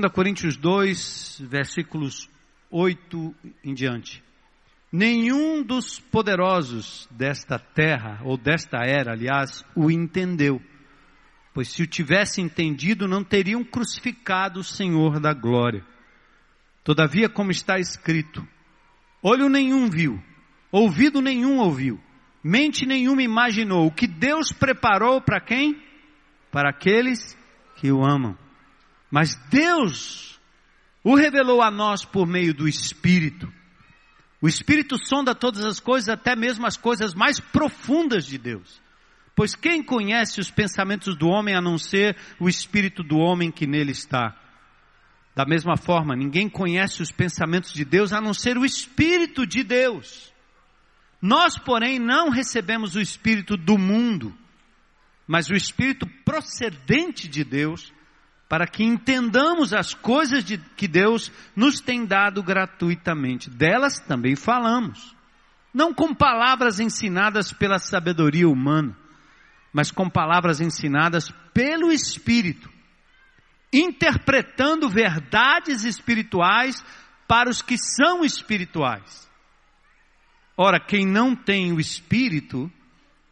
2 Coríntios 2, versículos 8 em diante. Nenhum dos poderosos desta terra, ou desta era, aliás, o entendeu. Pois se o tivesse entendido, não teriam crucificado o Senhor da glória. Todavia, como está escrito, olho nenhum viu, ouvido nenhum ouviu, mente nenhuma imaginou o que Deus preparou para quem? Para aqueles que o amam. Mas Deus o revelou a nós por meio do Espírito. O Espírito sonda todas as coisas, até mesmo as coisas mais profundas de Deus. Pois quem conhece os pensamentos do homem a não ser o Espírito do homem que nele está? Da mesma forma, ninguém conhece os pensamentos de Deus a não ser o Espírito de Deus. Nós, porém, não recebemos o Espírito do mundo, mas o Espírito procedente de Deus, para que entendamos as coisas de, que Deus nos tem dado gratuitamente. Delas também falamos. Não com palavras ensinadas pela sabedoria humana, mas com palavras ensinadas pelo Espírito, interpretando verdades espirituais para os que são espirituais. Ora, quem não tem o Espírito,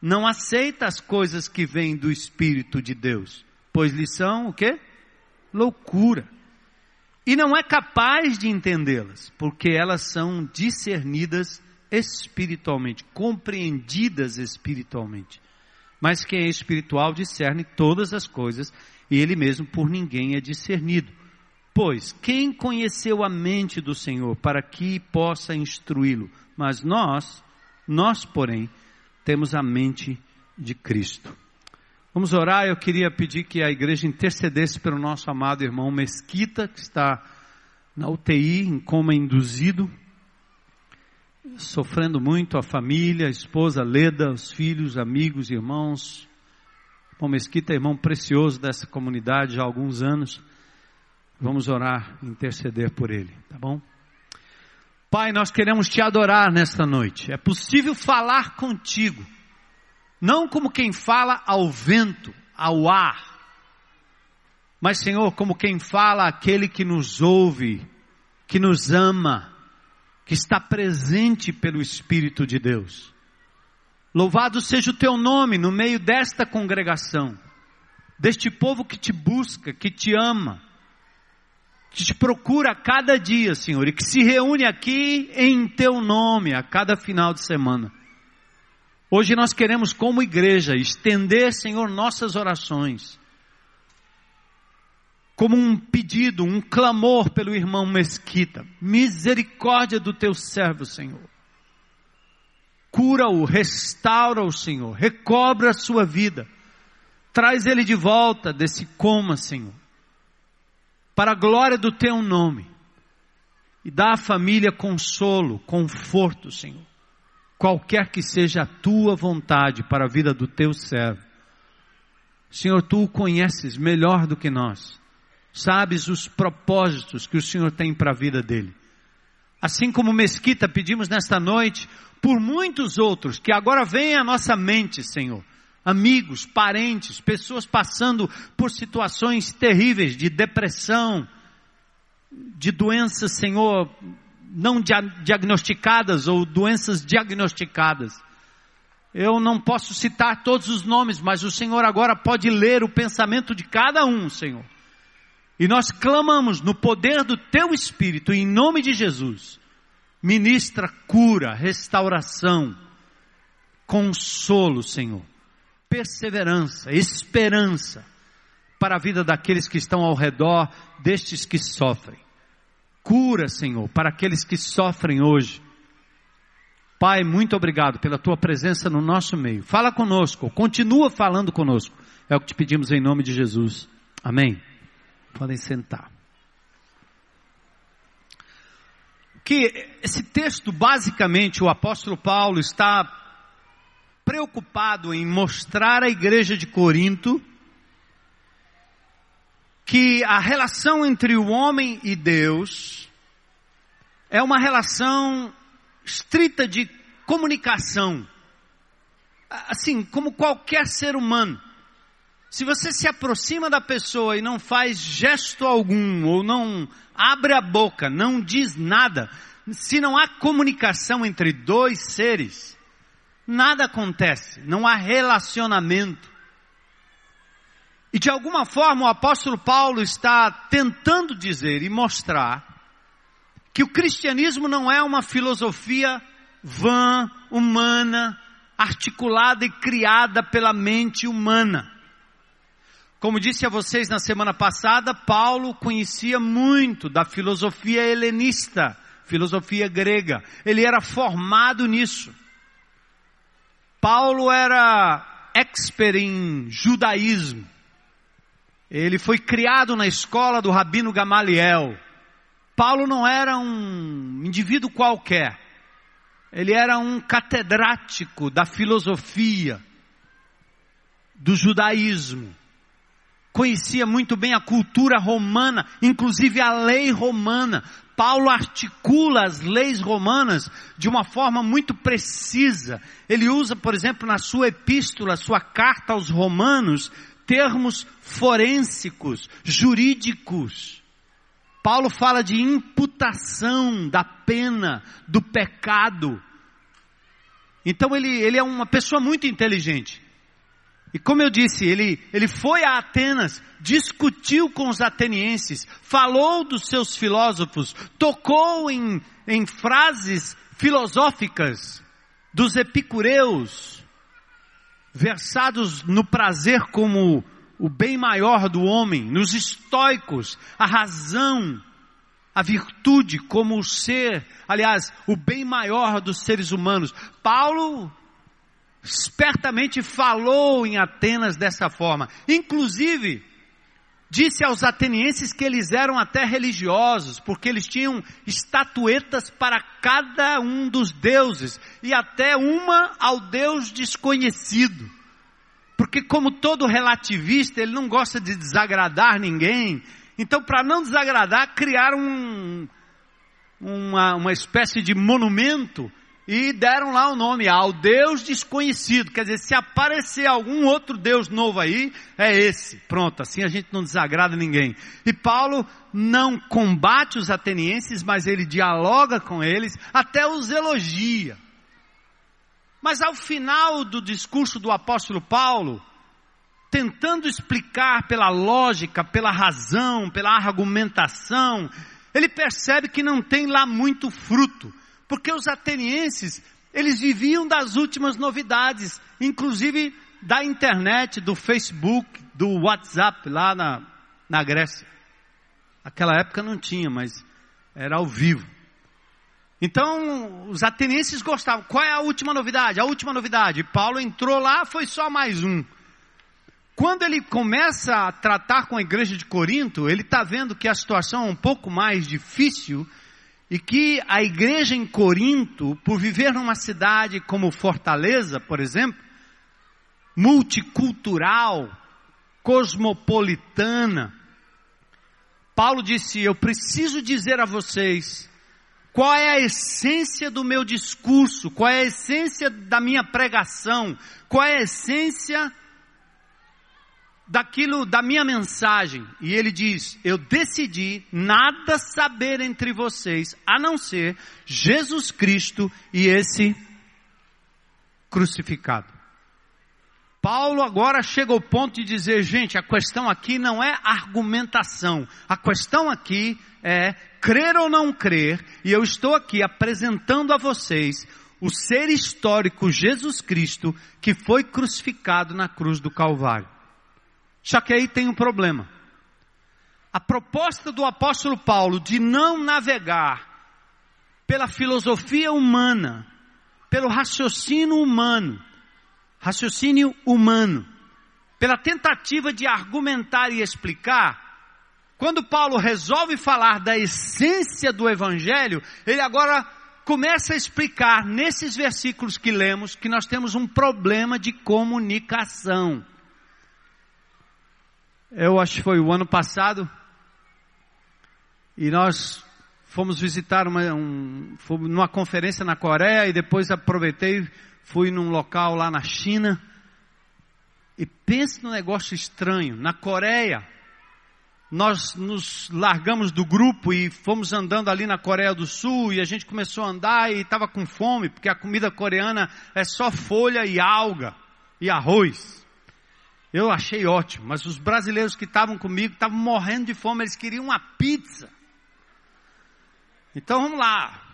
não aceita as coisas que vêm do Espírito de Deus, pois lhe são o quê? Loucura. E não é capaz de entendê-las, porque elas são discernidas espiritualmente, compreendidas espiritualmente. Mas quem é espiritual discerne todas as coisas, e ele mesmo por ninguém é discernido. Pois, quem conheceu a mente do Senhor para que possa instruí-lo? Mas nós, nós, porém, temos a mente de Cristo. Vamos orar. Eu queria pedir que a igreja intercedesse pelo nosso amado irmão Mesquita, que está na UTI, em coma induzido, sofrendo muito a família, a esposa Leda, os filhos, amigos, irmãos. Irmão Mesquita é irmão precioso dessa comunidade há alguns anos. Vamos orar, interceder por ele, tá bom? Pai, nós queremos te adorar nesta noite. É possível falar contigo não como quem fala ao vento, ao ar, mas, Senhor, como quem fala àquele que nos ouve, que nos ama, que está presente pelo Espírito de Deus. Louvado seja o teu nome no meio desta congregação, deste povo que te busca, que te ama, que te procura a cada dia, Senhor, e que se reúne aqui em teu nome a cada final de semana. Hoje nós queremos, como igreja, estender, Senhor, nossas orações, como um pedido, um clamor pelo irmão Mesquita. Misericórdia do teu servo, Senhor. Cura-o, restaura-o, Senhor. Recobra a sua vida. Traz ele de volta desse coma, Senhor. Para a glória do teu nome. E dá à família consolo, conforto, Senhor qualquer que seja a tua vontade para a vida do teu servo. Senhor, tu o conheces melhor do que nós. Sabes os propósitos que o Senhor tem para a vida dele. Assim como Mesquita pedimos nesta noite por muitos outros que agora vêm à nossa mente, Senhor. Amigos, parentes, pessoas passando por situações terríveis de depressão, de doenças, Senhor, não diagnosticadas ou doenças diagnosticadas. Eu não posso citar todos os nomes, mas o Senhor agora pode ler o pensamento de cada um, Senhor. E nós clamamos no poder do Teu Espírito, em nome de Jesus. Ministra cura, restauração, consolo, Senhor. Perseverança, esperança para a vida daqueles que estão ao redor destes que sofrem cura, Senhor, para aqueles que sofrem hoje. Pai, muito obrigado pela tua presença no nosso meio. Fala conosco, continua falando conosco. É o que te pedimos em nome de Jesus. Amém. Podem sentar. Que esse texto, basicamente, o apóstolo Paulo está preocupado em mostrar à igreja de Corinto que a relação entre o homem e Deus é uma relação estrita de comunicação. Assim, como qualquer ser humano. Se você se aproxima da pessoa e não faz gesto algum, ou não abre a boca, não diz nada, se não há comunicação entre dois seres, nada acontece, não há relacionamento. E de alguma forma o apóstolo Paulo está tentando dizer e mostrar que o cristianismo não é uma filosofia vã, humana, articulada e criada pela mente humana. Como disse a vocês na semana passada, Paulo conhecia muito da filosofia helenista, filosofia grega. Ele era formado nisso. Paulo era expert em judaísmo. Ele foi criado na escola do rabino Gamaliel. Paulo não era um indivíduo qualquer. Ele era um catedrático da filosofia, do judaísmo conhecia muito bem a cultura romana, inclusive a lei romana. Paulo articula as leis romanas de uma forma muito precisa. Ele usa, por exemplo, na sua epístola, sua carta aos romanos, termos forênsicos, jurídicos. Paulo fala de imputação da pena, do pecado. Então ele, ele é uma pessoa muito inteligente. E como eu disse, ele, ele foi a Atenas, discutiu com os atenienses, falou dos seus filósofos, tocou em, em frases filosóficas dos epicureus, versados no prazer como o bem maior do homem, nos estoicos, a razão, a virtude como o ser, aliás, o bem maior dos seres humanos. Paulo espertamente falou em Atenas dessa forma. Inclusive, disse aos atenienses que eles eram até religiosos, porque eles tinham estatuetas para cada um dos deuses, e até uma ao Deus desconhecido. Porque, como todo relativista, ele não gosta de desagradar ninguém, então, para não desagradar, criaram um, uma, uma espécie de monumento e deram lá o nome ao Deus desconhecido. Quer dizer, se aparecer algum outro Deus novo aí, é esse. Pronto, assim a gente não desagrada ninguém. E Paulo não combate os atenienses, mas ele dialoga com eles, até os elogia. Mas ao final do discurso do apóstolo Paulo, tentando explicar pela lógica, pela razão, pela argumentação, ele percebe que não tem lá muito fruto. Porque os atenienses, eles viviam das últimas novidades, inclusive da internet, do Facebook, do WhatsApp lá na, na Grécia. Naquela época não tinha, mas era ao vivo. Então, os atenienses gostavam. Qual é a última novidade? A última novidade. Paulo entrou lá, foi só mais um. Quando ele começa a tratar com a igreja de Corinto, ele está vendo que a situação é um pouco mais difícil e que a igreja em Corinto, por viver numa cidade como Fortaleza, por exemplo, multicultural, cosmopolitana, Paulo disse: Eu preciso dizer a vocês qual é a essência do meu discurso, qual é a essência da minha pregação, qual é a essência daquilo, da minha mensagem. E ele diz: Eu decidi nada saber entre vocês, a não ser Jesus Cristo e esse crucificado. Paulo agora chega ao ponto de dizer, gente, a questão aqui não é argumentação, a questão aqui é crer ou não crer, e eu estou aqui apresentando a vocês o ser histórico Jesus Cristo que foi crucificado na cruz do Calvário. Só que aí tem um problema. A proposta do apóstolo Paulo de não navegar pela filosofia humana, pelo raciocínio humano, raciocínio humano, pela tentativa de argumentar e explicar, quando Paulo resolve falar da essência do evangelho, ele agora começa a explicar nesses versículos que lemos que nós temos um problema de comunicação eu acho que foi o ano passado, e nós fomos visitar uma, um, fomos numa conferência na Coreia e depois aproveitei, fui num local lá na China. E pense no negócio estranho. Na Coreia, nós nos largamos do grupo e fomos andando ali na Coreia do Sul e a gente começou a andar e estava com fome, porque a comida coreana é só folha e alga e arroz. Eu achei ótimo, mas os brasileiros que estavam comigo estavam morrendo de fome, eles queriam uma pizza. Então vamos lá.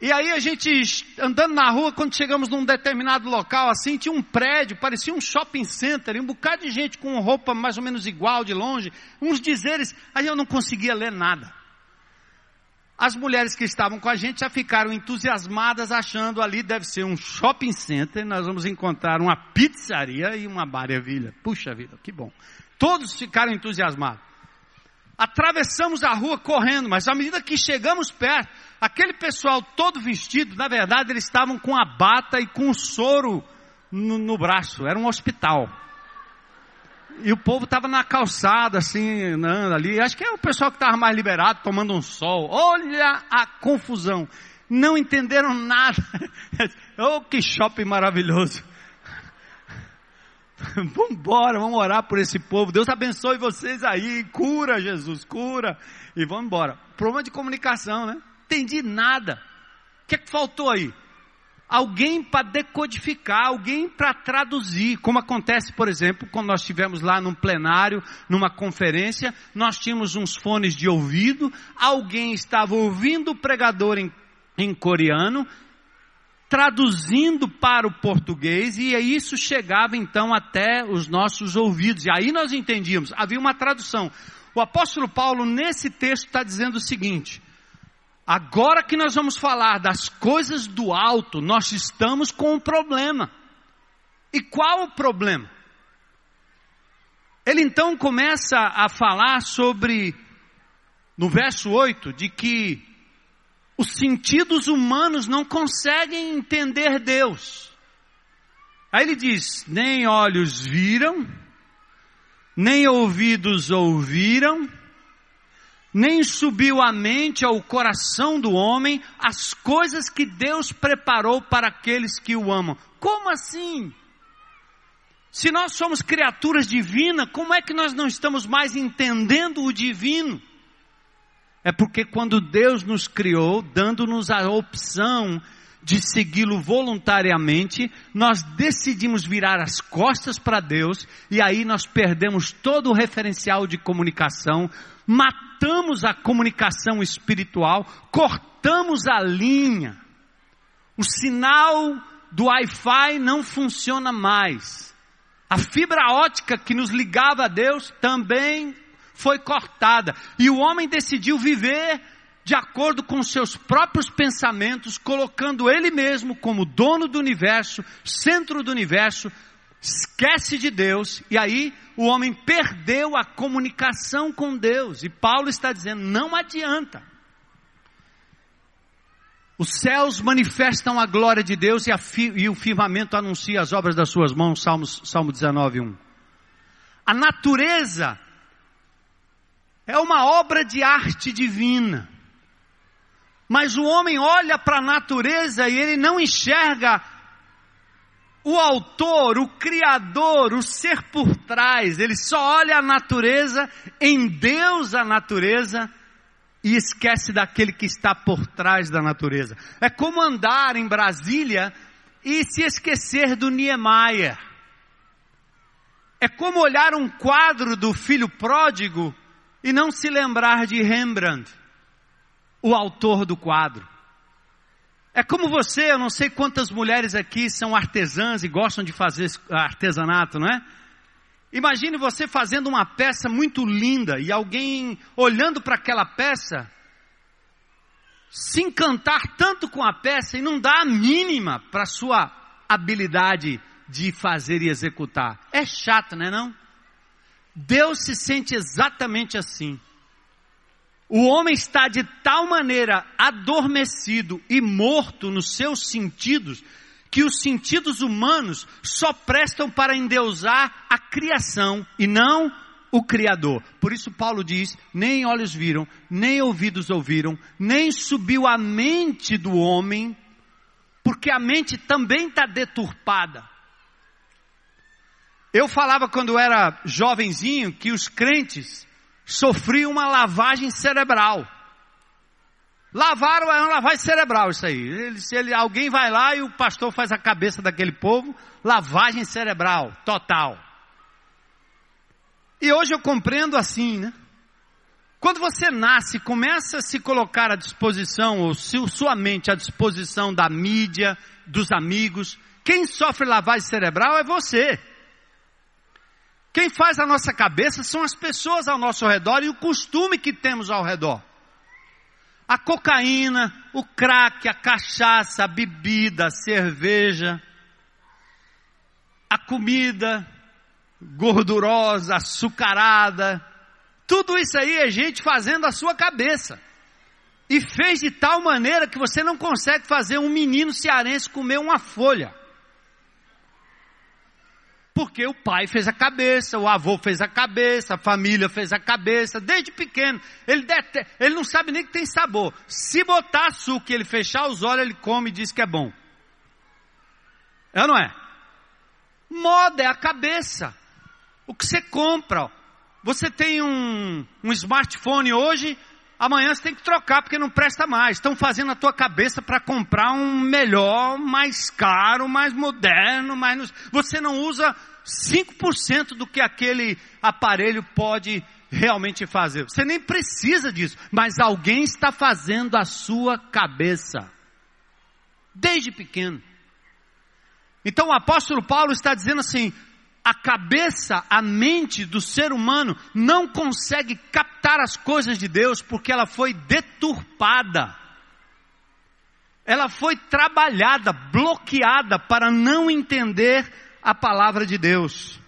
E aí a gente andando na rua, quando chegamos num determinado local assim, tinha um prédio, parecia um shopping center, e um bocado de gente com roupa mais ou menos igual de longe, uns dizeres, aí eu não conseguia ler nada. As mulheres que estavam com a gente já ficaram entusiasmadas, achando ali deve ser um shopping center, nós vamos encontrar uma pizzaria e uma maravilha. Puxa vida, que bom. Todos ficaram entusiasmados. Atravessamos a rua correndo, mas à medida que chegamos perto, aquele pessoal todo vestido, na verdade eles estavam com a bata e com o soro no, no braço, era um hospital. E o povo estava na calçada, assim, andando ali. Acho que é o pessoal que estava mais liberado, tomando um sol. Olha a confusão. Não entenderam nada. oh, que shopping maravilhoso. vamos embora, vamos orar por esse povo. Deus abençoe vocês aí. Cura, Jesus, cura. E vamos embora. Problema de comunicação, né? Entendi nada. O que, é que faltou aí? Alguém para decodificar, alguém para traduzir, como acontece, por exemplo, quando nós estivemos lá num plenário, numa conferência, nós tínhamos uns fones de ouvido, alguém estava ouvindo o pregador em, em coreano, traduzindo para o português e isso chegava então até os nossos ouvidos. E aí nós entendíamos, havia uma tradução. O apóstolo Paulo nesse texto está dizendo o seguinte: agora que nós vamos falar das coisas do alto, nós estamos com um problema. E qual o problema? Ele então começa a falar sobre, no verso 8, de que os sentidos humanos não conseguem entender Deus. Aí ele diz: nem olhos viram, nem ouvidos ouviram, nem subiu à mente ao coração do homem as coisas que Deus preparou para aqueles que o amam. Como assim? Se nós somos criaturas divinas, como é que nós não estamos mais entendendo o divino? É porque quando Deus nos criou, dando-nos a opção de segui-lo voluntariamente, nós decidimos virar as costas para Deus e aí nós perdemos todo o referencial de comunicação, matamos a comunicação espiritual, cortamos a linha. O sinal do Wi-Fi não funciona mais. A fibra ótica que nos ligava a Deus também foi cortada. E o homem decidiu viver de acordo com seus próprios pensamentos, colocando ele mesmo como dono do universo, centro do universo, esquece de Deus, e aí o homem perdeu a comunicação com Deus. E Paulo está dizendo: não adianta. Os céus manifestam a glória de Deus e, fi, e o firmamento anuncia as obras das suas mãos, Salmos, Salmo 19, 1. A natureza é uma obra de arte divina. Mas o homem olha para a natureza e ele não enxerga o autor, o criador, o ser por trás. Ele só olha a natureza, em Deus a natureza, e esquece daquele que está por trás da natureza. É como andar em Brasília e se esquecer do Niemeyer. É como olhar um quadro do filho pródigo e não se lembrar de Rembrandt, o autor do quadro. É como você, eu não sei quantas mulheres aqui são artesãs e gostam de fazer artesanato, não é? Imagine você fazendo uma peça muito linda e alguém olhando para aquela peça, se encantar tanto com a peça e não dar a mínima para a sua habilidade de fazer e executar. É chato, não é não? Deus se sente exatamente assim. O homem está de tal maneira adormecido e morto nos seus sentidos, que os sentidos humanos só prestam para endeusar a criação e não o Criador. Por isso Paulo diz: nem olhos viram, nem ouvidos ouviram, nem subiu a mente do homem, porque a mente também está deturpada. Eu falava quando era jovenzinho que os crentes sofriam uma lavagem cerebral. Lavaram é uma lavagem cerebral isso aí. Ele, se ele, alguém vai lá e o pastor faz a cabeça daquele povo, lavagem cerebral, total. E hoje eu compreendo assim, né? Quando você nasce, começa a se colocar à disposição, ou se sua mente à disposição da mídia, dos amigos, quem sofre lavagem cerebral é você. Quem faz a nossa cabeça são as pessoas ao nosso redor e o costume que temos ao redor. A cocaína, o crack, a cachaça, a bebida, a cerveja, a comida gordurosa, açucarada, tudo isso aí é gente fazendo a sua cabeça. E fez de tal maneira que você não consegue fazer um menino cearense comer uma folha. Porque o pai fez a cabeça, o avô fez a cabeça, a família fez a cabeça, desde pequeno. Ele, dete, ele não sabe nem que tem sabor. Se botar açúcar e ele fechar os olhos, ele come e diz que é bom. É ou não é? Moda é a cabeça. O que você compra. Você tem um, um smartphone hoje, amanhã você tem que trocar porque não presta mais. Estão fazendo a tua cabeça para comprar um melhor, mais caro, mais moderno, mais. Você não usa 5% do que aquele aparelho pode realmente fazer. Você nem precisa disso, mas alguém está fazendo a sua cabeça. Desde pequeno. Então o apóstolo Paulo está dizendo assim: a cabeça, a mente do ser humano não consegue captar as coisas de Deus porque ela foi deturpada. Ela foi trabalhada, bloqueada para não entender a palavra de Deus.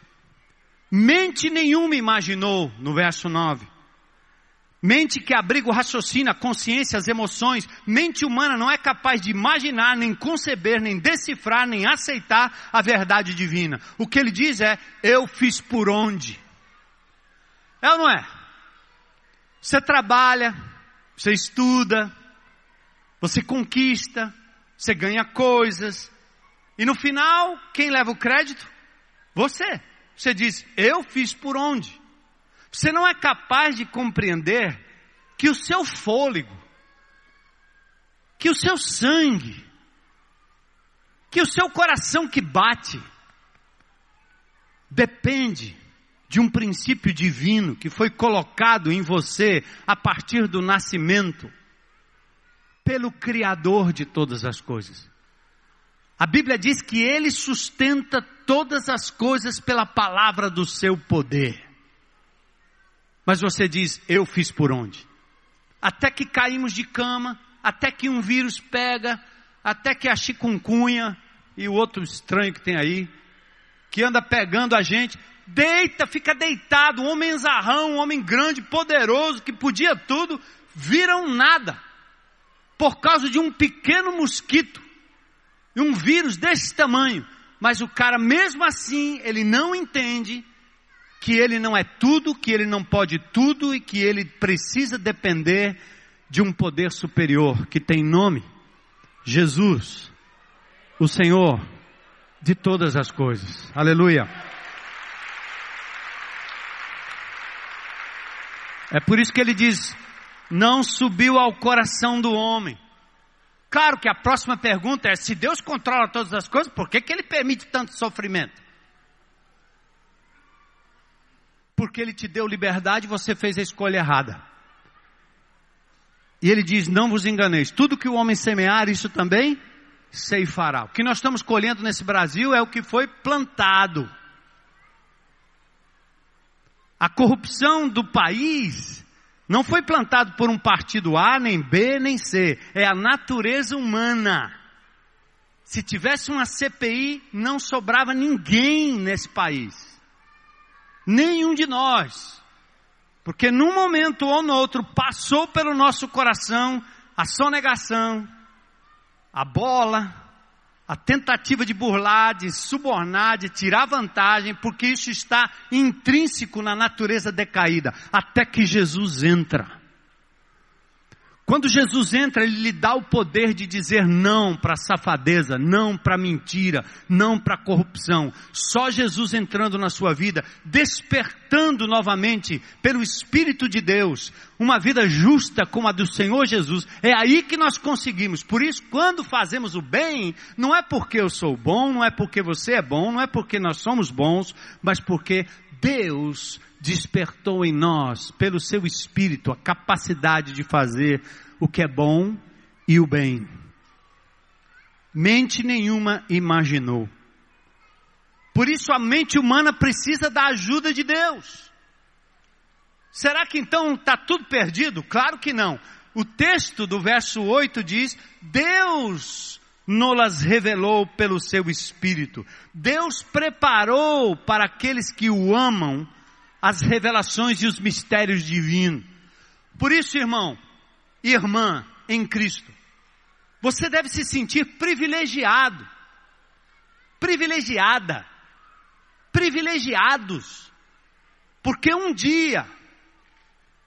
Mente nenhuma imaginou, no verso 9. Mente que abriga o raciocínio, a consciência, as emoções. Mente humana não é capaz de imaginar, nem conceber, nem decifrar, nem aceitar a verdade divina. O que ele diz é: Eu fiz por onde? É ou não é? Você trabalha, você estuda, você conquista, você ganha coisas, e no final, quem leva o crédito? Você. Você diz: Eu fiz por onde? Você não é capaz de compreender que o seu fôlego, que o seu sangue, que o seu coração que bate, depende de um princípio divino que foi colocado em você a partir do nascimento pelo Criador de todas as coisas. A Bíblia diz que Ele sustenta todas as coisas pela palavra do seu poder. Mas você diz, eu fiz por onde? Até que caímos de cama, até que um vírus pega, até que a chikungunya e o outro estranho que tem aí, que anda pegando a gente, deita, fica deitado, um homem zarrão, um homem grande, poderoso, que podia tudo, viram nada, por causa de um pequeno mosquito, e um vírus desse tamanho, mas o cara mesmo assim, ele não entende que ele não é tudo, que ele não pode tudo e que ele precisa depender de um poder superior que tem nome: Jesus, o Senhor de todas as coisas. Aleluia. É por isso que ele diz: não subiu ao coração do homem. Claro que a próxima pergunta é: se Deus controla todas as coisas, por que, que ele permite tanto sofrimento? porque ele te deu liberdade, você fez a escolha errada. E ele diz: Não vos enganeis, tudo que o homem semear, isso também ceifará. O que nós estamos colhendo nesse Brasil é o que foi plantado. A corrupção do país não foi plantado por um partido A, nem B, nem C. É a natureza humana. Se tivesse uma CPI, não sobrava ninguém nesse país. Nenhum de nós. Porque num momento ou no outro passou pelo nosso coração a sonegação, a bola, a tentativa de burlar, de subornar, de tirar vantagem, porque isso está intrínseco na natureza decaída, até que Jesus entra. Quando Jesus entra, ele lhe dá o poder de dizer não para safadeza, não para mentira, não para corrupção. Só Jesus entrando na sua vida, despertando novamente pelo Espírito de Deus, uma vida justa como a do Senhor Jesus. É aí que nós conseguimos. Por isso, quando fazemos o bem, não é porque eu sou bom, não é porque você é bom, não é porque nós somos bons, mas porque Deus despertou em nós, pelo seu espírito, a capacidade de fazer o que é bom e o bem. Mente nenhuma imaginou. Por isso a mente humana precisa da ajuda de Deus. Será que então está tudo perdido? Claro que não. O texto do verso 8 diz: Deus nos revelou pelo seu Espírito. Deus preparou para aqueles que o amam as revelações e os mistérios divinos. Por isso, irmão, irmã em Cristo, você deve se sentir privilegiado, privilegiada, privilegiados, porque um dia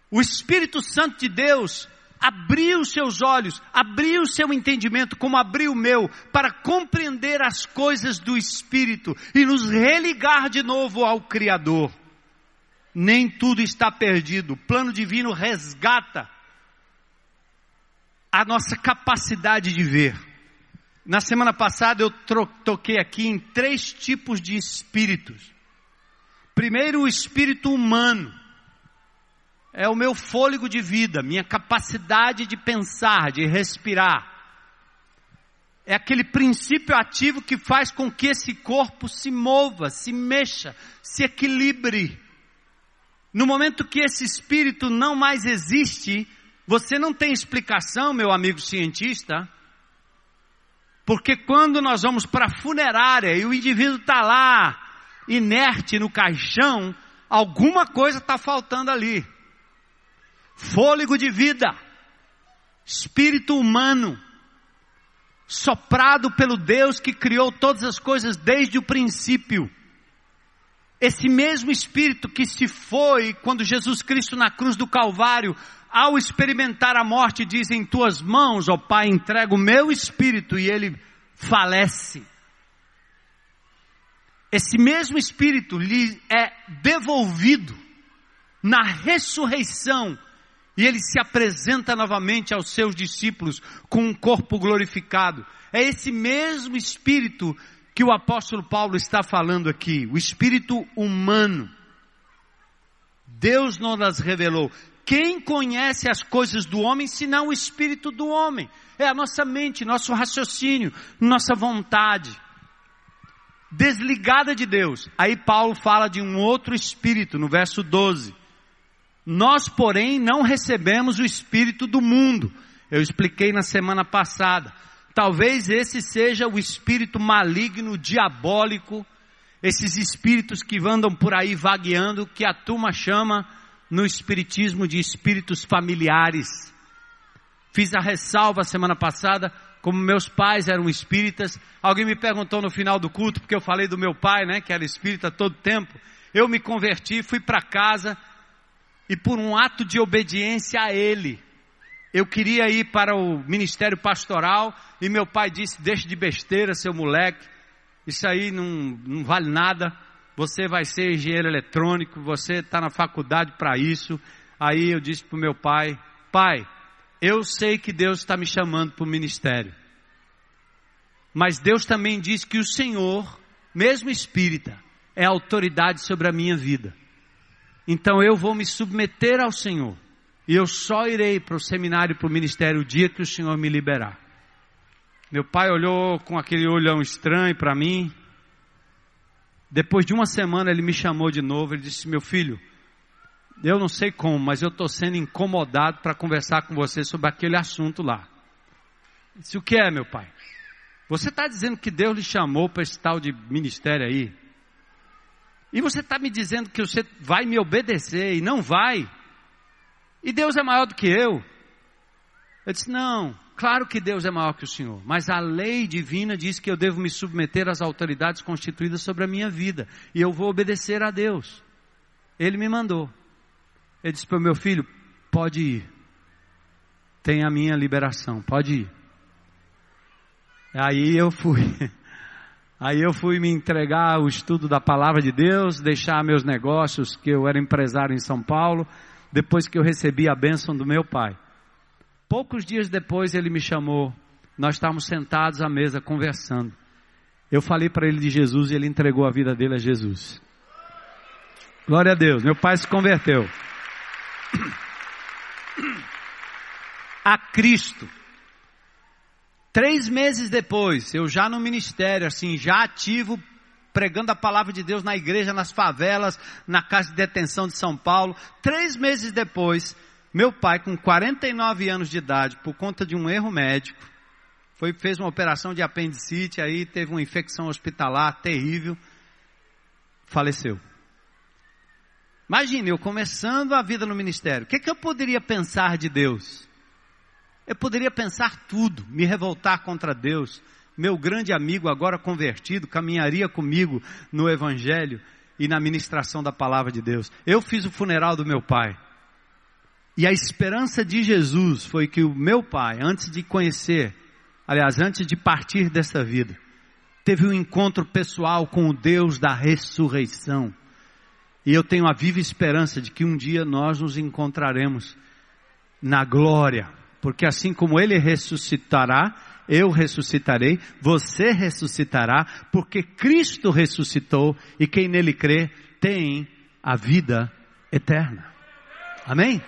o Espírito Santo de Deus abriu seus olhos, abriu seu entendimento, como abriu o meu, para compreender as coisas do Espírito e nos religar de novo ao Criador nem tudo está perdido. O plano divino resgata a nossa capacidade de ver. Na semana passada eu toquei aqui em três tipos de espíritos. Primeiro, o espírito humano. É o meu fôlego de vida, minha capacidade de pensar, de respirar. É aquele princípio ativo que faz com que esse corpo se mova, se mexa, se equilibre. No momento que esse espírito não mais existe, você não tem explicação, meu amigo cientista. Porque quando nós vamos para a funerária e o indivíduo está lá, inerte no caixão, alguma coisa está faltando ali. Fôlego de vida, espírito humano, soprado pelo Deus que criou todas as coisas desde o princípio. Esse mesmo Espírito que se foi quando Jesus Cristo na cruz do Calvário, ao experimentar a morte, diz: Em tuas mãos, ó Pai, entrego o meu espírito, e ele falece. Esse mesmo espírito lhe é devolvido na ressurreição, e ele se apresenta novamente aos seus discípulos com um corpo glorificado. É esse mesmo espírito que o apóstolo Paulo está falando aqui, o espírito humano. Deus não nas revelou. Quem conhece as coisas do homem senão o espírito do homem? É a nossa mente, nosso raciocínio, nossa vontade. Desligada de Deus. Aí Paulo fala de um outro espírito no verso 12. Nós, porém, não recebemos o espírito do mundo. Eu expliquei na semana passada. Talvez esse seja o espírito maligno, diabólico, esses espíritos que andam por aí vagueando, que a turma chama no espiritismo de espíritos familiares. Fiz a ressalva semana passada, como meus pais eram espíritas. Alguém me perguntou no final do culto, porque eu falei do meu pai, né, que era espírita todo tempo. Eu me converti, fui para casa e por um ato de obediência a ele, eu queria ir para o ministério pastoral e meu pai disse: Deixe de besteira, seu moleque, isso aí não, não vale nada. Você vai ser engenheiro eletrônico, você está na faculdade para isso. Aí eu disse para o meu pai: Pai, eu sei que Deus está me chamando para o ministério, mas Deus também diz que o Senhor, mesmo espírita, é autoridade sobre a minha vida. Então eu vou me submeter ao Senhor. E eu só irei para o seminário, para o ministério, o dia que o Senhor me liberar. Meu pai olhou com aquele olhão estranho para mim. Depois de uma semana ele me chamou de novo. Ele disse: Meu filho, eu não sei como, mas eu estou sendo incomodado para conversar com você sobre aquele assunto lá. Eu disse: O que é, meu pai? Você está dizendo que Deus lhe chamou para esse tal de ministério aí? E você está me dizendo que você vai me obedecer e não vai? E Deus é maior do que eu. Eu disse: Não, claro que Deus é maior que o Senhor, mas a lei divina diz que eu devo me submeter às autoridades constituídas sobre a minha vida, e eu vou obedecer a Deus. Ele me mandou. Ele disse para o meu filho: Pode ir. tem a minha liberação, pode ir. Aí eu fui. Aí eu fui me entregar ao estudo da palavra de Deus, deixar meus negócios, que eu era empresário em São Paulo, depois que eu recebi a bênção do meu pai. Poucos dias depois ele me chamou, nós estávamos sentados à mesa conversando. Eu falei para ele de Jesus e ele entregou a vida dele a Jesus. Glória a Deus, meu pai se converteu. A Cristo. Três meses depois, eu já no ministério, assim, já ativo, pregando a palavra de Deus na igreja, nas favelas, na casa de detenção de São Paulo. Três meses depois, meu pai, com 49 anos de idade, por conta de um erro médico, foi, fez uma operação de apendicite, aí teve uma infecção hospitalar terrível, faleceu. Imagine eu começando a vida no ministério. O que, que eu poderia pensar de Deus? Eu poderia pensar tudo, me revoltar contra Deus. Meu grande amigo, agora convertido, caminharia comigo no Evangelho e na ministração da palavra de Deus. Eu fiz o funeral do meu pai. E a esperança de Jesus foi que o meu pai, antes de conhecer, aliás, antes de partir dessa vida, teve um encontro pessoal com o Deus da ressurreição. E eu tenho a viva esperança de que um dia nós nos encontraremos na glória porque assim como ele ressuscitará, eu ressuscitarei, você ressuscitará, porque Cristo ressuscitou e quem nele crê tem a vida eterna. Amém?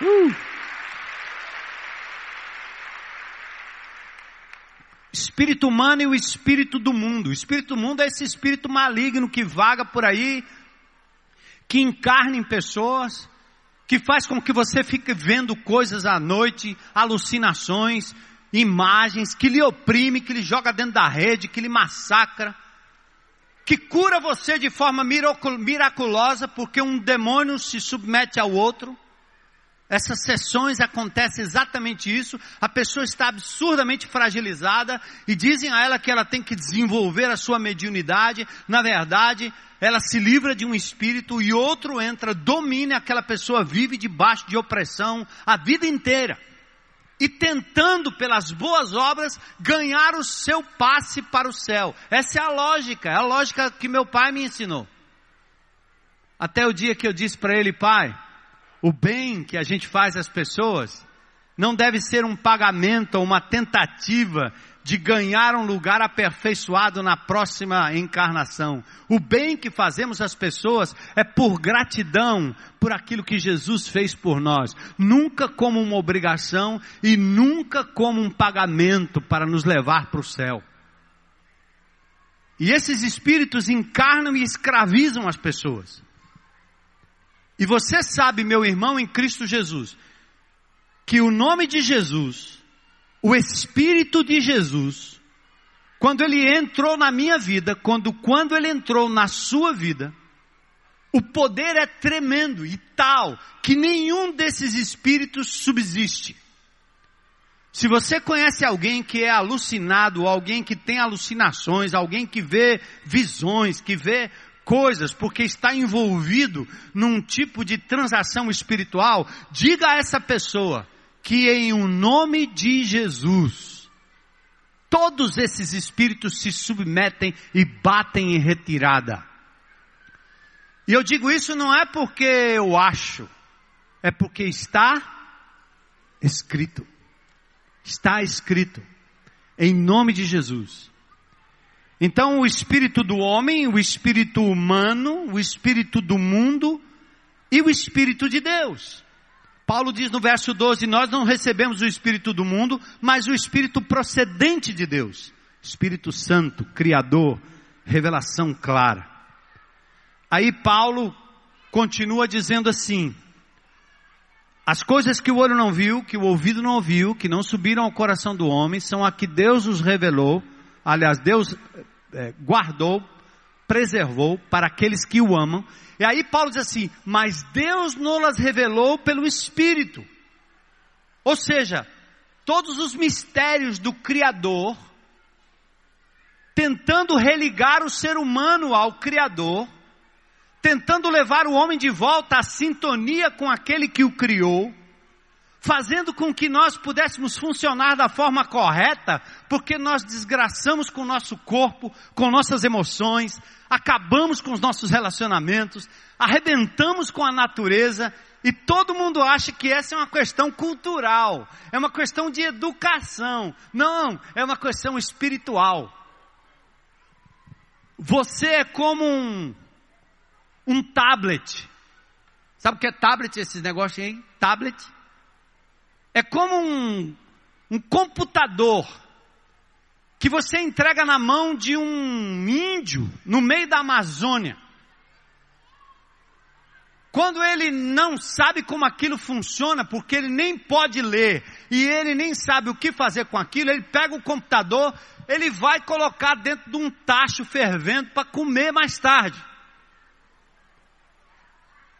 Uh. Espírito humano e o espírito do mundo. O espírito do mundo é esse espírito maligno que vaga por aí, que encarna em pessoas, que faz com que você fique vendo coisas à noite, alucinações, imagens, que lhe oprime, que lhe joga dentro da rede, que lhe massacra, que cura você de forma miraculosa, porque um demônio se submete ao outro. Essas sessões acontece exatamente isso. A pessoa está absurdamente fragilizada e dizem a ela que ela tem que desenvolver a sua mediunidade. Na verdade, ela se livra de um espírito e outro entra, domina, aquela pessoa vive debaixo de opressão a vida inteira. E tentando pelas boas obras ganhar o seu passe para o céu. Essa é a lógica, é a lógica que meu pai me ensinou. Até o dia que eu disse para ele, pai, o bem que a gente faz às pessoas não deve ser um pagamento ou uma tentativa de ganhar um lugar aperfeiçoado na próxima encarnação. O bem que fazemos às pessoas é por gratidão por aquilo que Jesus fez por nós, nunca como uma obrigação e nunca como um pagamento para nos levar para o céu. E esses espíritos encarnam e escravizam as pessoas. E você sabe, meu irmão em Cristo Jesus, que o nome de Jesus o Espírito de Jesus, quando ele entrou na minha vida, quando, quando ele entrou na sua vida, o poder é tremendo e tal que nenhum desses espíritos subsiste. Se você conhece alguém que é alucinado, alguém que tem alucinações, alguém que vê visões, que vê coisas, porque está envolvido num tipo de transação espiritual, diga a essa pessoa, que em o um nome de Jesus, todos esses espíritos se submetem e batem em retirada. E eu digo isso não é porque eu acho, é porque está escrito. Está escrito. Em nome de Jesus. Então o espírito do homem, o espírito humano, o espírito do mundo e o espírito de Deus. Paulo diz no verso 12: Nós não recebemos o Espírito do mundo, mas o Espírito procedente de Deus. Espírito Santo, Criador, revelação clara. Aí Paulo continua dizendo assim: As coisas que o olho não viu, que o ouvido não ouviu, que não subiram ao coração do homem, são a que Deus os revelou, aliás, Deus é, guardou, preservou para aqueles que o amam. E aí Paulo diz assim: Mas Deus nos revelou pelo Espírito. Ou seja, todos os mistérios do Criador, tentando religar o ser humano ao Criador, tentando levar o homem de volta à sintonia com aquele que o criou, fazendo com que nós pudéssemos funcionar da forma correta, porque nós desgraçamos com o nosso corpo, com nossas emoções, acabamos com os nossos relacionamentos, arrebentamos com a natureza, e todo mundo acha que essa é uma questão cultural, é uma questão de educação. Não, é uma questão espiritual. Você é como um, um tablet. Sabe o que é tablet, esses negócios aí? Tablet é como um, um computador que você entrega na mão de um índio no meio da Amazônia. Quando ele não sabe como aquilo funciona, porque ele nem pode ler e ele nem sabe o que fazer com aquilo, ele pega o computador, ele vai colocar dentro de um tacho fervendo para comer mais tarde.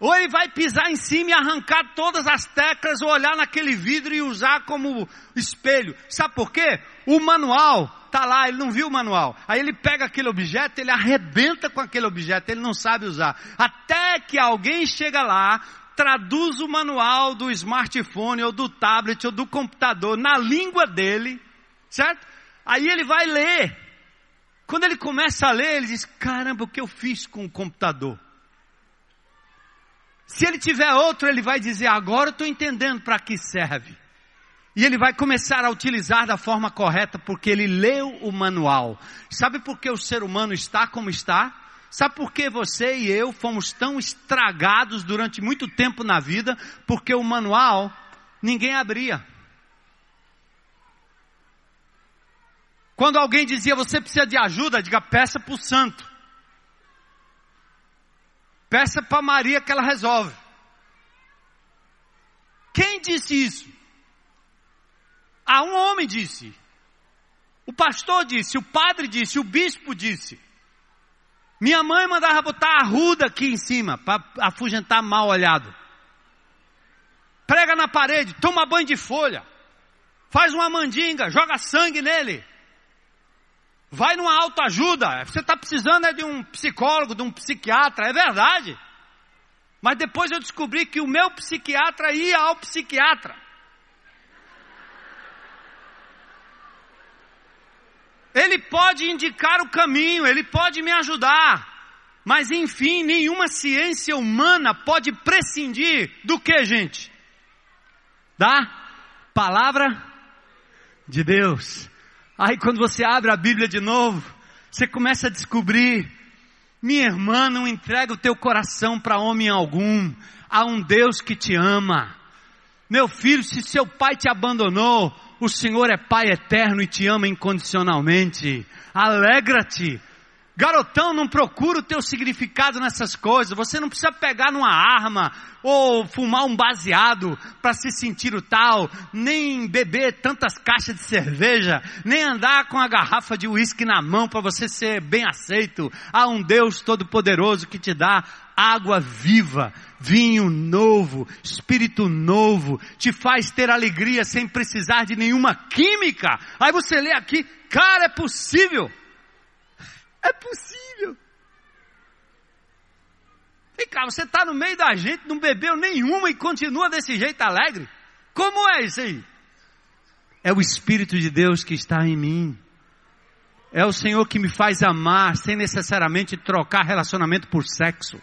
Ou ele vai pisar em cima e arrancar todas as teclas, ou olhar naquele vidro e usar como espelho. Sabe por quê? O manual está lá, ele não viu o manual. Aí ele pega aquele objeto, ele arrebenta com aquele objeto, ele não sabe usar. Até que alguém chega lá, traduz o manual do smartphone, ou do tablet, ou do computador na língua dele, certo? Aí ele vai ler. Quando ele começa a ler, ele diz: Caramba, o que eu fiz com o computador? Se ele tiver outro, ele vai dizer: agora eu estou entendendo para que serve. E ele vai começar a utilizar da forma correta, porque ele leu o manual. Sabe por que o ser humano está como está? Sabe por que você e eu fomos tão estragados durante muito tempo na vida? Porque o manual ninguém abria. Quando alguém dizia você precisa de ajuda, diga peça para o santo. Peça para Maria que ela resolve. Quem disse isso? Ah, um homem disse. O pastor disse, o padre disse, o bispo disse. Minha mãe mandava botar a ruda aqui em cima para afugentar mal olhado. Prega na parede, toma banho de folha. Faz uma mandinga, joga sangue nele. Vai numa autoajuda. Você está precisando é de um psicólogo, de um psiquiatra, é verdade. Mas depois eu descobri que o meu psiquiatra ia ao psiquiatra. Ele pode indicar o caminho, ele pode me ajudar. Mas enfim, nenhuma ciência humana pode prescindir do que, gente? Da palavra de Deus. Aí quando você abre a Bíblia de novo, você começa a descobrir, minha irmã, não entrega o teu coração para homem algum, há um Deus que te ama. Meu filho, se seu pai te abandonou, o Senhor é Pai eterno e te ama incondicionalmente. Alegra-te, Garotão, não procura o teu significado nessas coisas. Você não precisa pegar numa arma ou fumar um baseado para se sentir o tal, nem beber tantas caixas de cerveja, nem andar com a garrafa de uísque na mão para você ser bem aceito. Há um Deus todo-poderoso que te dá água viva, vinho novo, espírito novo, te faz ter alegria sem precisar de nenhuma química. Aí você lê aqui, cara, é possível. É possível. Vem cá, você está no meio da gente, não bebeu nenhuma e continua desse jeito alegre? Como é isso aí? É o Espírito de Deus que está em mim. É o Senhor que me faz amar sem necessariamente trocar relacionamento por sexo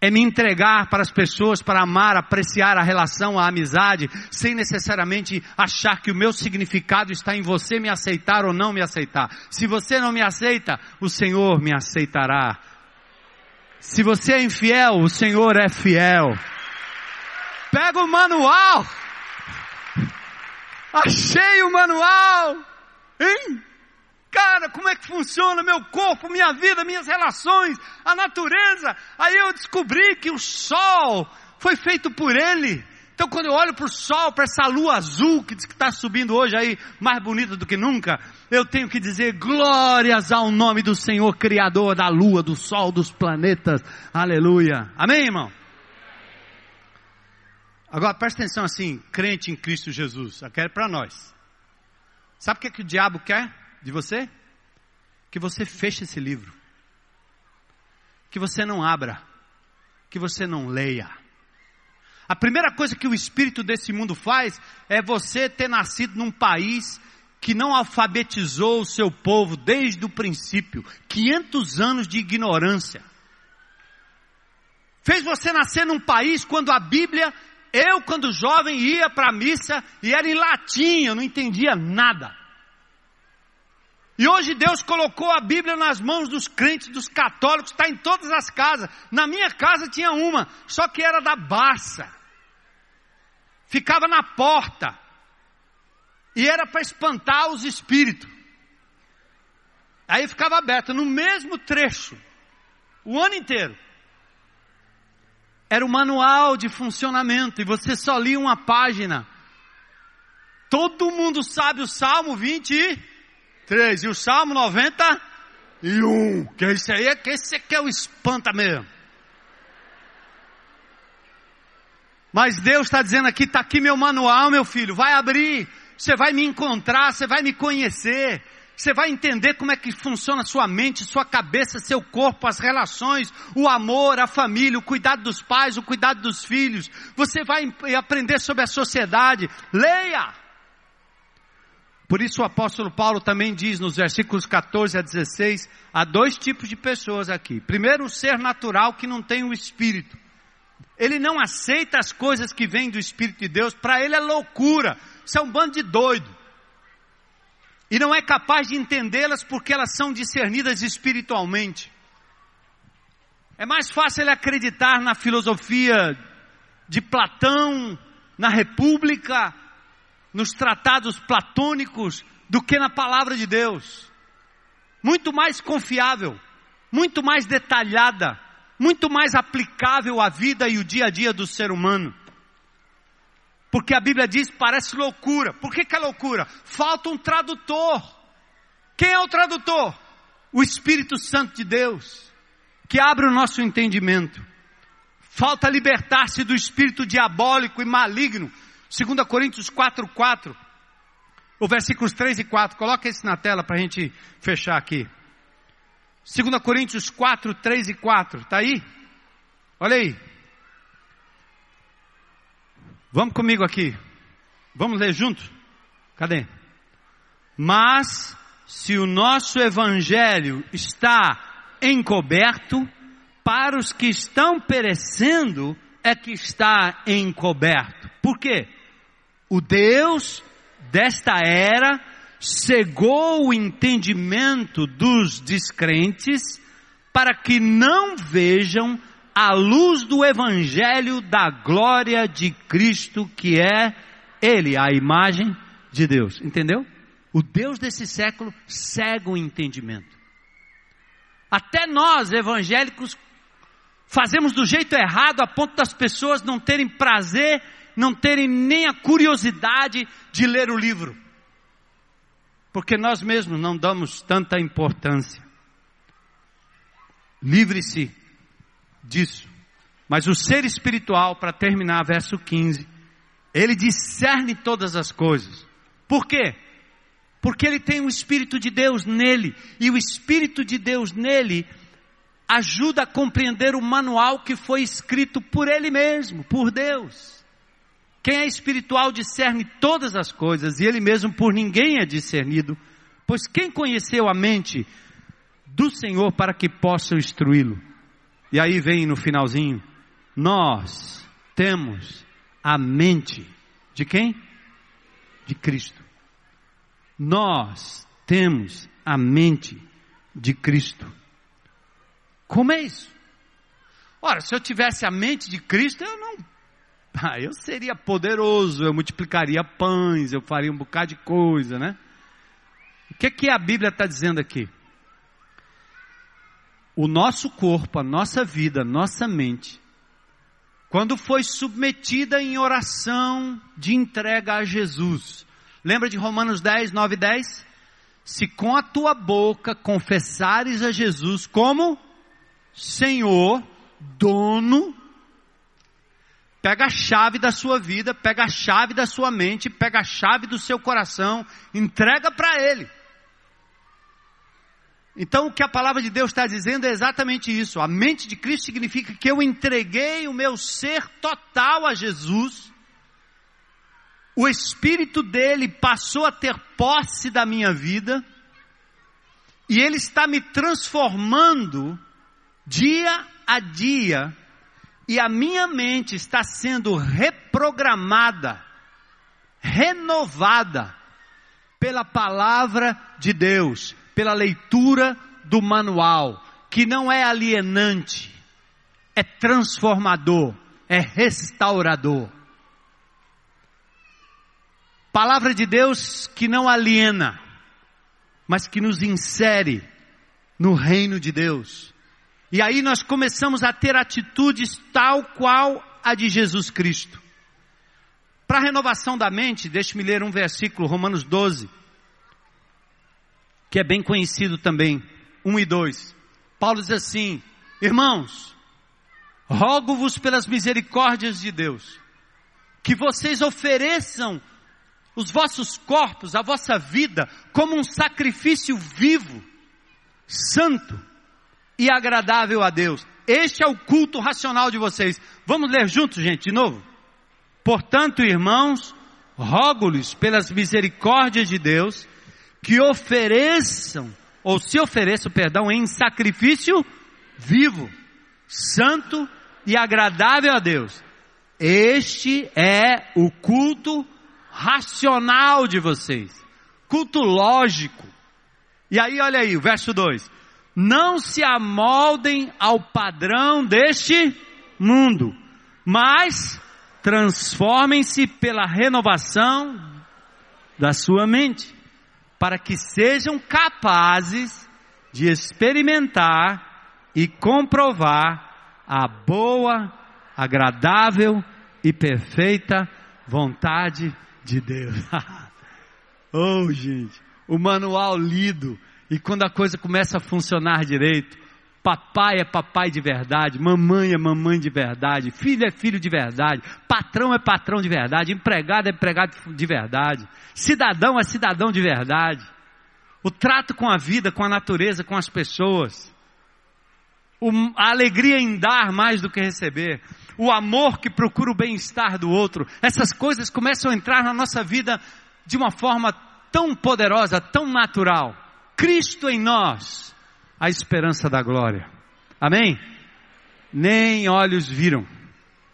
é me entregar para as pessoas, para amar, apreciar a relação, a amizade, sem necessariamente achar que o meu significado está em você me aceitar ou não me aceitar. Se você não me aceita, o Senhor me aceitará. Se você é infiel, o Senhor é fiel. Pega o manual. Achei o manual. Hein? Cara, como é que funciona meu corpo, minha vida, minhas relações, a natureza? Aí eu descobri que o sol foi feito por ele. Então quando eu olho para o sol, para essa lua azul que está subindo hoje aí, mais bonita do que nunca, eu tenho que dizer glórias ao nome do Senhor, Criador da lua, do sol, dos planetas. Aleluia. Amém, irmão? Agora presta atenção assim, crente em Cristo Jesus, eu quero para nós. Sabe o que, é que o diabo quer? de você? Que você feche esse livro. Que você não abra. Que você não leia. A primeira coisa que o espírito desse mundo faz é você ter nascido num país que não alfabetizou o seu povo desde o princípio. 500 anos de ignorância. Fez você nascer num país quando a Bíblia, eu quando jovem ia para a missa e era em latim, eu não entendia nada. E hoje Deus colocou a Bíblia nas mãos dos crentes, dos católicos, está em todas as casas. Na minha casa tinha uma, só que era da Barça. Ficava na porta. E era para espantar os espíritos. Aí ficava aberta no mesmo trecho, o ano inteiro. Era o manual de funcionamento e você só lia uma página. Todo mundo sabe o Salmo 20 3. E o Salmo 91. Que esse aí é que esse aqui é o espanta mesmo. Mas Deus está dizendo aqui, está aqui meu manual, meu filho, vai abrir, você vai me encontrar, você vai me conhecer, você vai entender como é que funciona sua mente, sua cabeça, seu corpo, as relações, o amor, a família, o cuidado dos pais, o cuidado dos filhos. Você vai aprender sobre a sociedade. Leia! Por isso o apóstolo Paulo também diz nos versículos 14 a 16, há dois tipos de pessoas aqui. Primeiro, o ser natural que não tem o espírito. Ele não aceita as coisas que vêm do espírito de Deus, para ele é loucura. Isso é um bando de doido. E não é capaz de entendê-las porque elas são discernidas espiritualmente. É mais fácil ele acreditar na filosofia de Platão, na República, nos tratados platônicos do que na palavra de Deus. Muito mais confiável, muito mais detalhada, muito mais aplicável à vida e o dia a dia do ser humano. Porque a Bíblia diz, parece loucura. Por que, que é loucura? Falta um tradutor. Quem é o tradutor? O Espírito Santo de Deus, que abre o nosso entendimento. Falta libertar-se do espírito diabólico e maligno 2 Coríntios 4, 4. O versículos 3 e 4. Coloca esse na tela para a gente fechar aqui. 2 Coríntios 4, 3 e 4. Está aí? Olha aí. Vamos comigo aqui. Vamos ler juntos? Cadê? Mas, se o nosso evangelho está encoberto, para os que estão perecendo, é que está encoberto. Por quê? O Deus desta era cegou o entendimento dos descrentes para que não vejam a luz do evangelho da glória de Cristo, que é ele, a imagem de Deus. Entendeu? O Deus desse século cega o entendimento. Até nós, evangélicos, fazemos do jeito errado a ponto das pessoas não terem prazer não terem nem a curiosidade de ler o livro, porque nós mesmos não damos tanta importância. Livre-se disso. Mas o ser espiritual, para terminar, verso 15, ele discerne todas as coisas. Por quê? Porque ele tem o Espírito de Deus nele, e o Espírito de Deus nele ajuda a compreender o manual que foi escrito por ele mesmo, por Deus. Quem é espiritual discerne todas as coisas e ele mesmo por ninguém é discernido, pois quem conheceu a mente do Senhor para que possa instruí-lo? E aí vem no finalzinho, nós temos a mente de quem? De Cristo. Nós temos a mente de Cristo. Como é isso? Ora, se eu tivesse a mente de Cristo, eu não ah, eu seria poderoso, eu multiplicaria pães, eu faria um bocado de coisa, né? O que, é que a Bíblia está dizendo aqui? O nosso corpo, a nossa vida, a nossa mente, quando foi submetida em oração de entrega a Jesus, lembra de Romanos 10, 9 e 10? Se com a tua boca confessares a Jesus como Senhor, dono Pega a chave da sua vida, pega a chave da sua mente, pega a chave do seu coração, entrega para Ele. Então, o que a palavra de Deus está dizendo é exatamente isso. A mente de Cristo significa que eu entreguei o meu ser total a Jesus. O Espírito dele passou a ter posse da minha vida. E ele está me transformando dia a dia. E a minha mente está sendo reprogramada, renovada pela palavra de Deus pela leitura do manual, que não é alienante, é transformador, é restaurador. Palavra de Deus que não aliena, mas que nos insere no reino de Deus. E aí nós começamos a ter atitudes tal qual a de Jesus Cristo. Para a renovação da mente, deixe-me ler um versículo, Romanos 12 que é bem conhecido também, 1 e 2. Paulo diz assim: Irmãos, rogo-vos pelas misericórdias de Deus, que vocês ofereçam os vossos corpos, a vossa vida, como um sacrifício vivo, santo e agradável a Deus. Este é o culto racional de vocês. Vamos ler juntos, gente, de novo? Portanto, irmãos, rogo-lhes pelas misericórdias de Deus, que ofereçam, ou se ofereçam, perdão, em sacrifício vivo, santo e agradável a Deus. Este é o culto racional de vocês, culto lógico. E aí, olha aí, o verso 2: Não se amoldem ao padrão deste mundo, mas transformem-se pela renovação da sua mente para que sejam capazes de experimentar e comprovar a boa, agradável e perfeita vontade de Deus. oh, gente, o manual lido e quando a coisa começa a funcionar direito, Papai é papai de verdade, mamãe é mamãe de verdade, filho é filho de verdade, patrão é patrão de verdade, empregado é empregado de verdade, cidadão é cidadão de verdade. O trato com a vida, com a natureza, com as pessoas, o, a alegria em dar mais do que receber, o amor que procura o bem-estar do outro, essas coisas começam a entrar na nossa vida de uma forma tão poderosa, tão natural. Cristo em nós a esperança da glória. Amém? Nem olhos viram,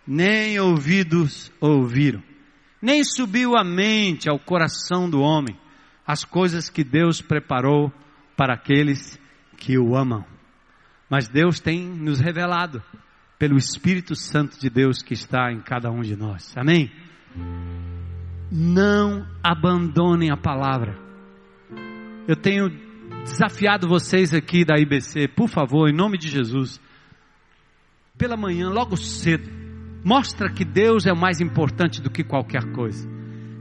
nem ouvidos ouviram, nem subiu a mente ao coração do homem as coisas que Deus preparou para aqueles que o amam. Mas Deus tem nos revelado pelo Espírito Santo de Deus que está em cada um de nós. Amém? Não abandonem a palavra. Eu tenho desafiado vocês aqui da IBC, por favor, em nome de Jesus, pela manhã, logo cedo, mostra que Deus é mais importante do que qualquer coisa.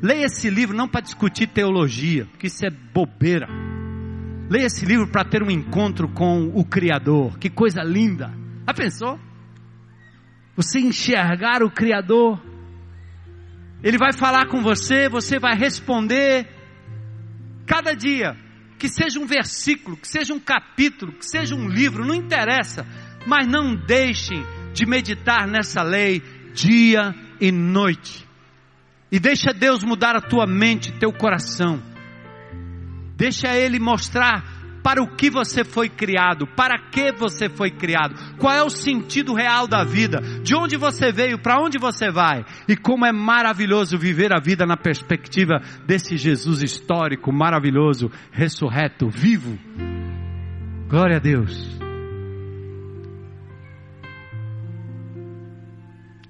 Leia esse livro não para discutir teologia, porque isso é bobeira. Leia esse livro para ter um encontro com o Criador. Que coisa linda! Já pensou? Você enxergar o Criador. Ele vai falar com você, você vai responder. Cada dia que seja um versículo, que seja um capítulo, que seja um livro, não interessa, mas não deixem de meditar nessa lei dia e noite. E deixa Deus mudar a tua mente, teu coração. Deixa Ele mostrar para o que você foi criado, para que você foi criado, qual é o sentido real da vida, de onde você veio, para onde você vai, e como é maravilhoso viver a vida na perspectiva desse Jesus histórico, maravilhoso, ressurreto, vivo. Glória a Deus.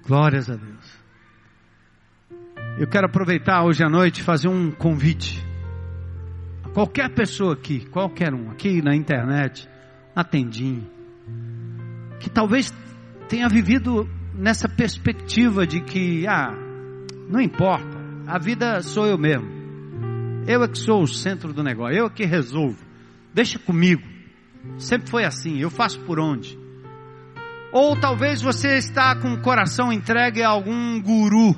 Glórias a Deus. Eu quero aproveitar hoje à noite e fazer um convite. Qualquer pessoa aqui, qualquer um, aqui na internet, na tendinha, que talvez tenha vivido nessa perspectiva de que, ah, não importa, a vida sou eu mesmo. Eu é que sou o centro do negócio, eu é que resolvo. Deixa comigo. Sempre foi assim, eu faço por onde. Ou talvez você está com o coração entregue a algum guru,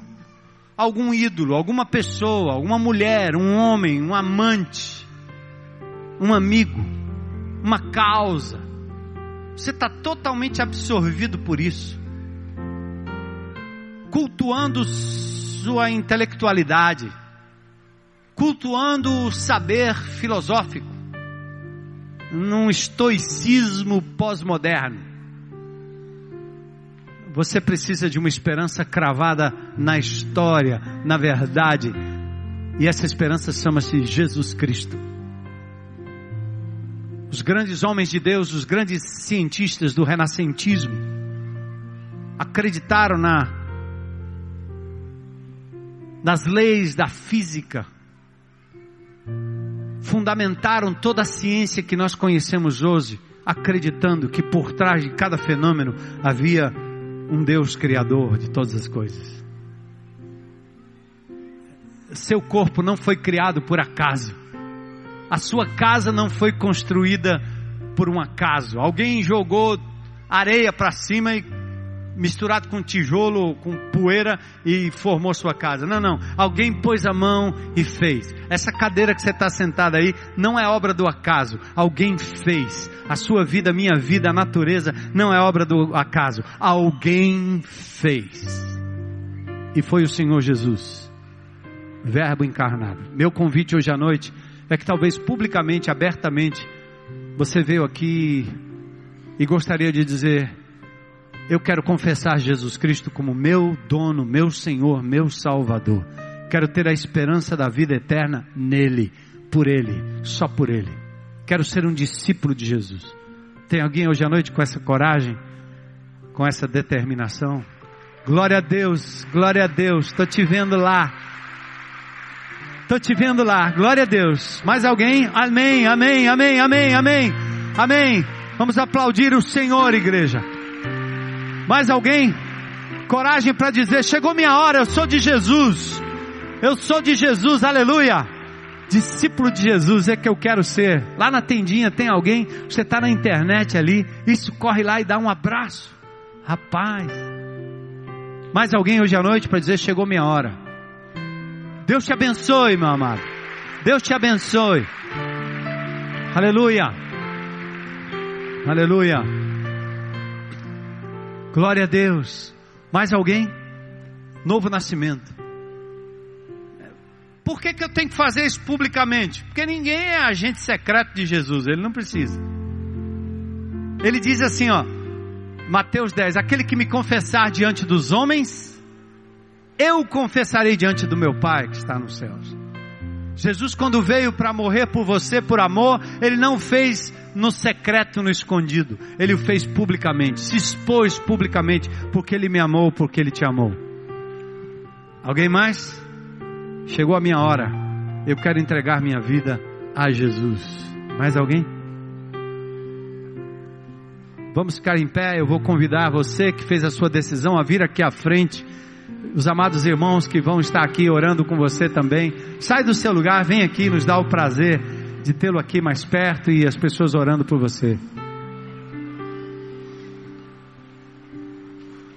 algum ídolo, alguma pessoa, alguma mulher, um homem, um amante um amigo, uma causa. Você está totalmente absorvido por isso, cultuando sua intelectualidade, cultuando o saber filosófico, num estoicismo pós-moderno. Você precisa de uma esperança cravada na história, na verdade, e essa esperança chama-se Jesus Cristo. Os grandes homens de Deus, os grandes cientistas do renascentismo, acreditaram na nas leis da física, fundamentaram toda a ciência que nós conhecemos hoje, acreditando que por trás de cada fenômeno havia um Deus criador de todas as coisas. Seu corpo não foi criado por acaso. A sua casa não foi construída por um acaso. Alguém jogou areia para cima e misturado com tijolo, com poeira e formou sua casa. Não, não. Alguém pôs a mão e fez. Essa cadeira que você está sentada aí não é obra do acaso. Alguém fez. A sua vida, a minha vida, a natureza não é obra do acaso. Alguém fez. E foi o Senhor Jesus, Verbo encarnado. Meu convite hoje à noite é que talvez publicamente, abertamente, você veio aqui e gostaria de dizer: eu quero confessar Jesus Cristo como meu dono, meu Senhor, meu Salvador. Quero ter a esperança da vida eterna nele, por ele, só por ele. Quero ser um discípulo de Jesus. Tem alguém hoje à noite com essa coragem, com essa determinação? Glória a Deus, glória a Deus. Estou te vendo lá. Estou te vendo lá. Glória a Deus. Mais alguém? Amém, amém, amém, amém, amém. Amém. Vamos aplaudir o Senhor, igreja. Mais alguém? Coragem para dizer: chegou minha hora, eu sou de Jesus. Eu sou de Jesus, aleluia. Discípulo de Jesus é que eu quero ser. Lá na tendinha tem alguém, você está na internet ali, isso corre lá e dá um abraço. Rapaz. Mais alguém hoje à noite para dizer: chegou minha hora. Deus te abençoe, meu amado. Deus te abençoe. Aleluia. Aleluia. Glória a Deus. Mais alguém? Novo nascimento. Por que, que eu tenho que fazer isso publicamente? Porque ninguém é agente secreto de Jesus, ele não precisa. Ele diz assim, ó, Mateus 10: Aquele que me confessar diante dos homens, eu confessarei diante do meu Pai que está nos céus. Jesus, quando veio para morrer por você, por amor, ele não fez no secreto, no escondido. Ele o fez publicamente, se expôs publicamente, porque ele me amou, porque ele te amou. Alguém mais? Chegou a minha hora. Eu quero entregar minha vida a Jesus. Mais alguém? Vamos ficar em pé. Eu vou convidar você que fez a sua decisão a vir aqui à frente. Os amados irmãos que vão estar aqui orando com você também. Sai do seu lugar, vem aqui, nos dá o prazer de tê-lo aqui mais perto e as pessoas orando por você.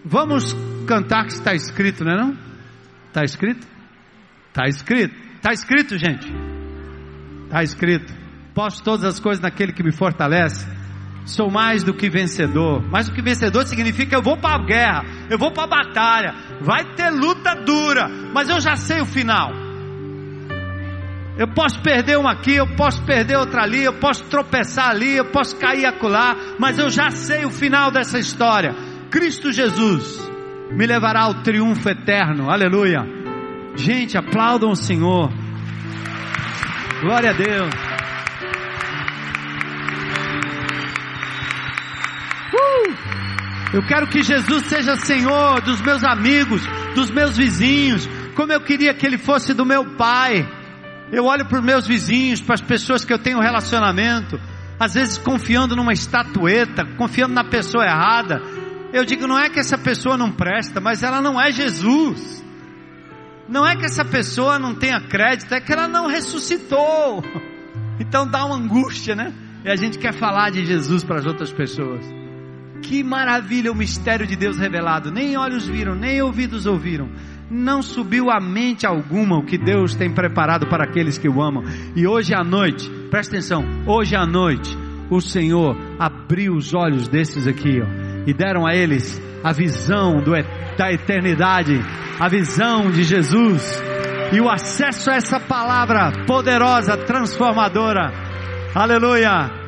Vamos cantar que está escrito, não é não? Está escrito? Está escrito. Está escrito, gente. Está escrito. Posso todas as coisas naquele que me fortalece. Sou mais do que vencedor. Mais do que vencedor significa eu vou para a guerra, eu vou para a batalha. Vai ter luta dura, mas eu já sei o final. Eu posso perder uma aqui, eu posso perder outra ali, eu posso tropeçar ali, eu posso cair acolá, mas eu já sei o final dessa história. Cristo Jesus me levará ao triunfo eterno. Aleluia. Gente, aplaudam o Senhor. Glória a Deus. Eu quero que Jesus seja Senhor dos meus amigos, dos meus vizinhos, como eu queria que Ele fosse do meu Pai. Eu olho para os meus vizinhos, para as pessoas que eu tenho relacionamento, às vezes confiando numa estatueta, confiando na pessoa errada. Eu digo, não é que essa pessoa não presta, mas ela não é Jesus. Não é que essa pessoa não tenha crédito, é que ela não ressuscitou. Então dá uma angústia, né? E a gente quer falar de Jesus para as outras pessoas. Que maravilha o mistério de Deus revelado. Nem olhos viram, nem ouvidos ouviram. Não subiu a mente alguma o que Deus tem preparado para aqueles que o amam. E hoje à noite, presta atenção, hoje à noite, o Senhor abriu os olhos desses aqui, ó, e deram a eles a visão do, da eternidade, a visão de Jesus e o acesso a essa palavra poderosa, transformadora. Aleluia!